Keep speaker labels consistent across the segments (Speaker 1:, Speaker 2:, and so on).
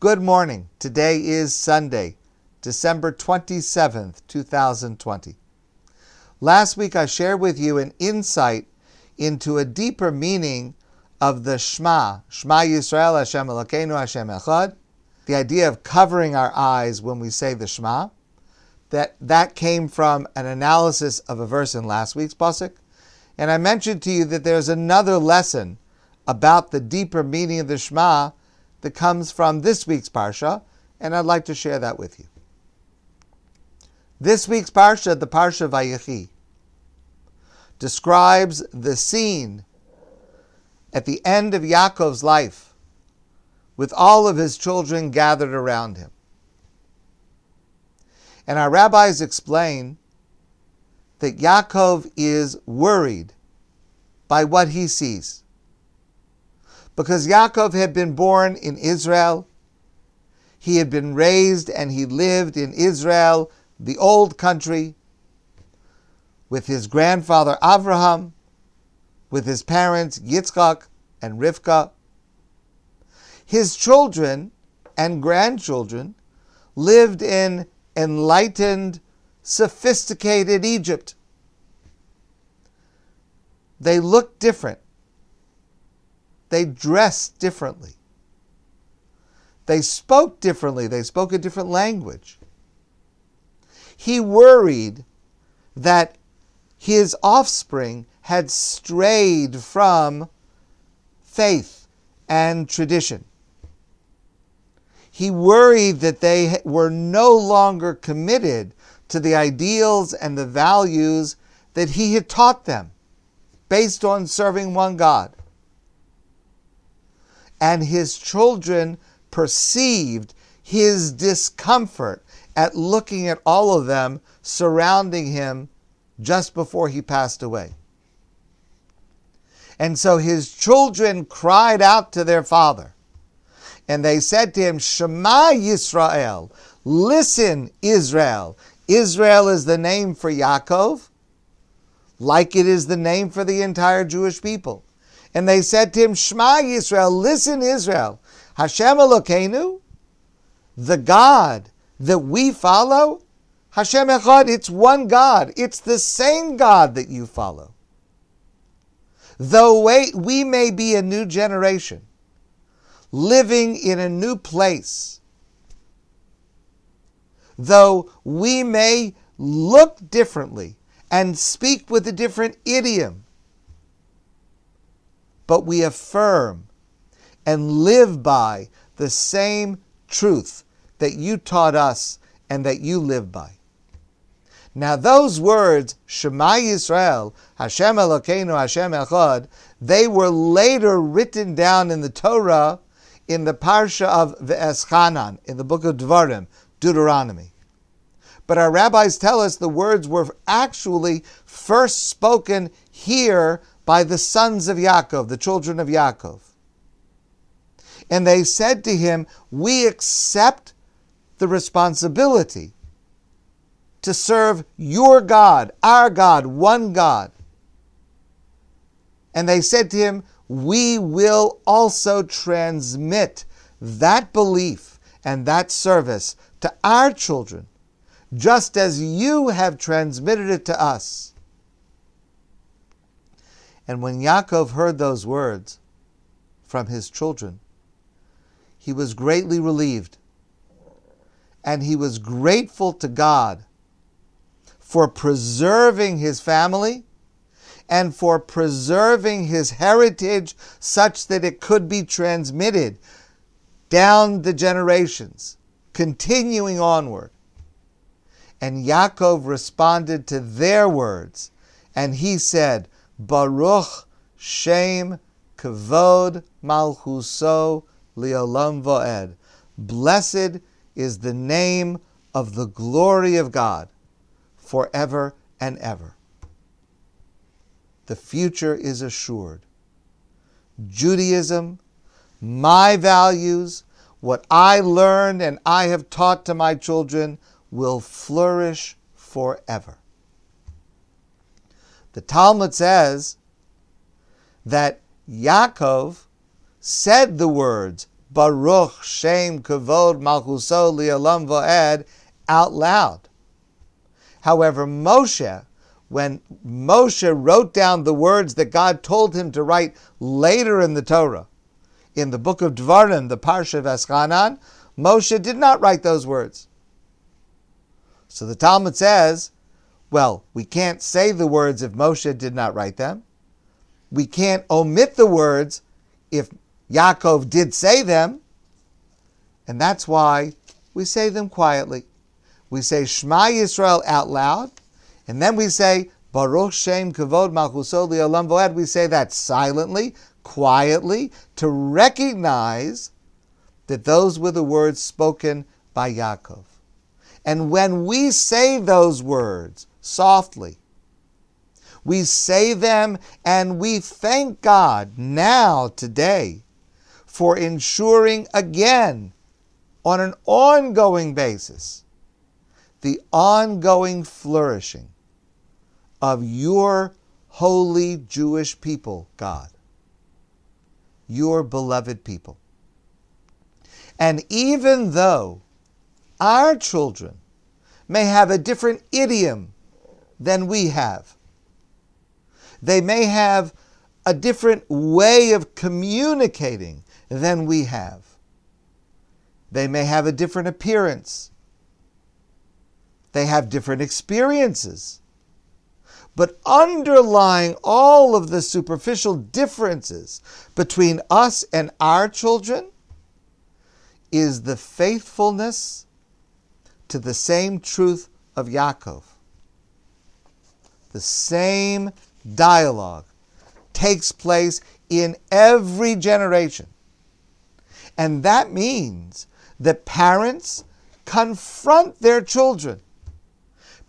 Speaker 1: Good morning. Today is Sunday, December 27th, 2020. Last week I shared with you an insight into a deeper meaning of the Shema, Shema Yisrael Hashem Elokeinu Hashem Echad, the idea of covering our eyes when we say the Shema. That that came from an analysis of a verse in last week's pasuk, and I mentioned to you that there's another lesson about the deeper meaning of the Shema that comes from this week's Parsha, and I'd like to share that with you. This week's Parsha, the Parsha Vayechi, describes the scene at the end of Yaakov's life with all of his children gathered around him. And our rabbis explain that Yaakov is worried by what he sees because Yaakov had been born in Israel. He had been raised and he lived in Israel, the old country, with his grandfather Avraham, with his parents Yitzchak and Rivka. His children and grandchildren lived in enlightened, sophisticated Egypt. They looked different. They dressed differently. They spoke differently. They spoke a different language. He worried that his offspring had strayed from faith and tradition. He worried that they were no longer committed to the ideals and the values that he had taught them based on serving one God and his children perceived his discomfort at looking at all of them surrounding him just before he passed away. And so his children cried out to their father, and they said to him, Shema Yisrael, listen, Israel. Israel is the name for Yaakov, like it is the name for the entire Jewish people. And they said to him, Shema Yisrael, listen Israel, Hashem Elokeinu, the God that we follow, Hashem Echad, it's one God. It's the same God that you follow. Though we may be a new generation, living in a new place, though we may look differently and speak with a different idiom, but we affirm and live by the same truth that you taught us and that you live by. Now, those words, Shema Yisrael, Hashem Elokeinu, Hashem Echad, they were later written down in the Torah in the Parsha of Ve'eschanan, in the book of Devarim, Deuteronomy. But our rabbis tell us the words were actually first spoken here by the sons of Yaakov, the children of Yaakov. And they said to him, We accept the responsibility to serve your God, our God, one God. And they said to him, We will also transmit that belief and that service to our children, just as you have transmitted it to us. And when Yaakov heard those words from his children, he was greatly relieved. And he was grateful to God for preserving his family and for preserving his heritage such that it could be transmitted down the generations, continuing onward. And Yaakov responded to their words, and he said, Baruch Shem Kavod Malchuso Liolam Voed. Blessed is the name of the glory of God forever and ever. The future is assured. Judaism, my values, what I learned and I have taught to my children will flourish forever. The Talmud says that Yaakov said the words Baruch Shem Kavod Malchuso Li'alam Va'ed out loud. However, Moshe, when Moshe wrote down the words that God told him to write later in the Torah, in the book of Dvarim, the Parsha of Moshe did not write those words. So the Talmud says, well, we can't say the words if Moshe did not write them. We can't omit the words if Yaakov did say them. And that's why we say them quietly. We say Shema Yisrael out loud, and then we say Baruch Shem Kavod Malchuso Li'olam Voed. We say that silently, quietly, to recognize that those were the words spoken by Yaakov. And when we say those words softly, we say them and we thank God now, today, for ensuring again, on an ongoing basis, the ongoing flourishing of your holy Jewish people, God, your beloved people. And even though our children may have a different idiom than we have, they may have a different way of communicating than we have. They may have a different appearance. They have different experiences. But underlying all of the superficial differences between us and our children is the faithfulness to the same truth of Yaakov. The same dialogue takes place in every generation. And that means that parents confront their children.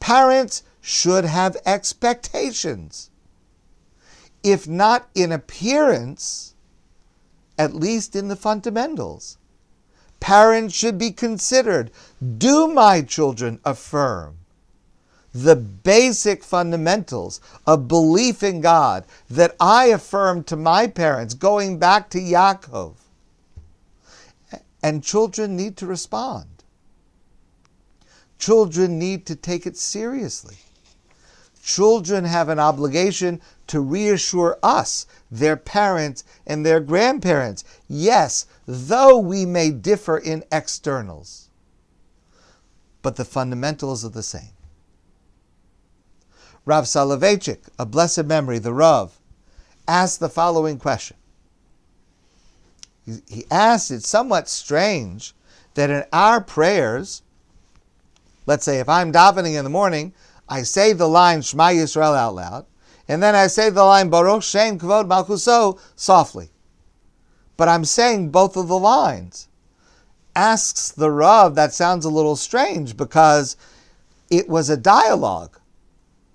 Speaker 1: Parents should have expectations. If not in appearance, at least in the fundamentals. Parents should be considered. Do my children affirm the basic fundamentals of belief in God that I affirmed to my parents going back to Yaakov. And children need to respond. Children need to take it seriously. Children have an obligation to reassure us, their parents and their grandparents. Yes, though we may differ in externals, but the fundamentals are the same. Rav Soloveitchik, a blessed memory, the Rav, asked the following question. He asked, it's somewhat strange that in our prayers, let's say if I'm davening in the morning, I say the line Shema Yisrael out loud, and then I say the line Baruch Shem Kvod Malchuso softly. But I'm saying both of the lines. Asks the Rav, that sounds a little strange because it was a dialogue.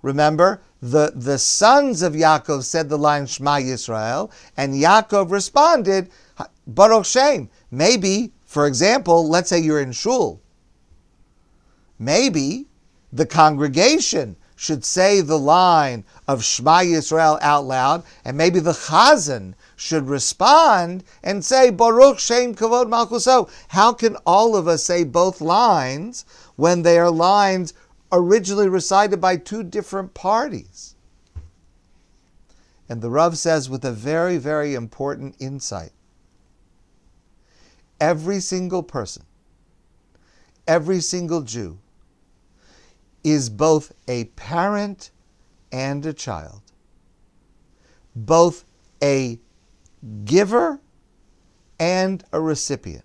Speaker 1: Remember, the, the sons of Yaakov said the line Shema Yisrael, and Yaakov responded, Baruch Shem. Maybe, for example, let's say you're in shul. Maybe the congregation should say the line of Shema Yisrael out loud, and maybe the Chazan should respond and say Baruch Shem Kavod Malchuso. How can all of us say both lines when they are lines originally recited by two different parties. And the Rav says with a very, very important insight every single person, every single Jew, is both a parent and a child, both a giver and a recipient,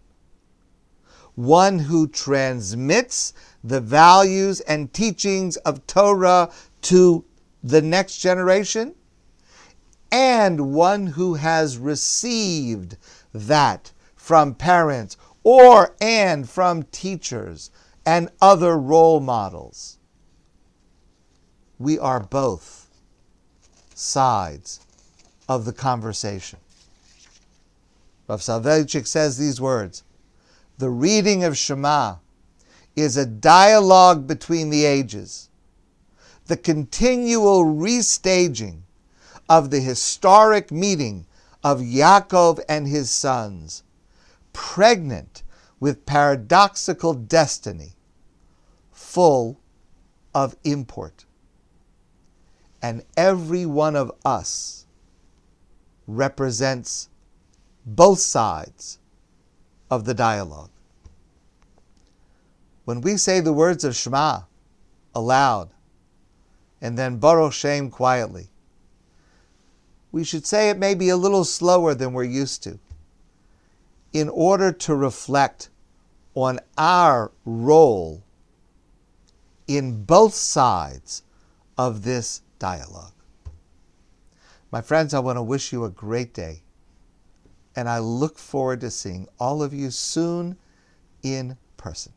Speaker 1: one who transmits the values and teachings of Torah to the next generation, and one who has received that from parents or and from teachers and other role models. We are both sides of the conversation. Rav Soloveitchik says these words The reading of Shema is a dialogue between the ages, the continual restaging of the historic meeting of Yaakov and his sons, pregnant with paradoxical destiny, full of import. And every one of us represents both sides of the dialogue. When we say the words of Shema aloud and then Baruch Shem quietly, we should say it maybe a little slower than we're used to in order to reflect on our role in both sides of this dialogue. My friends, I want to wish you a great day, and I look forward to seeing all of you soon in person.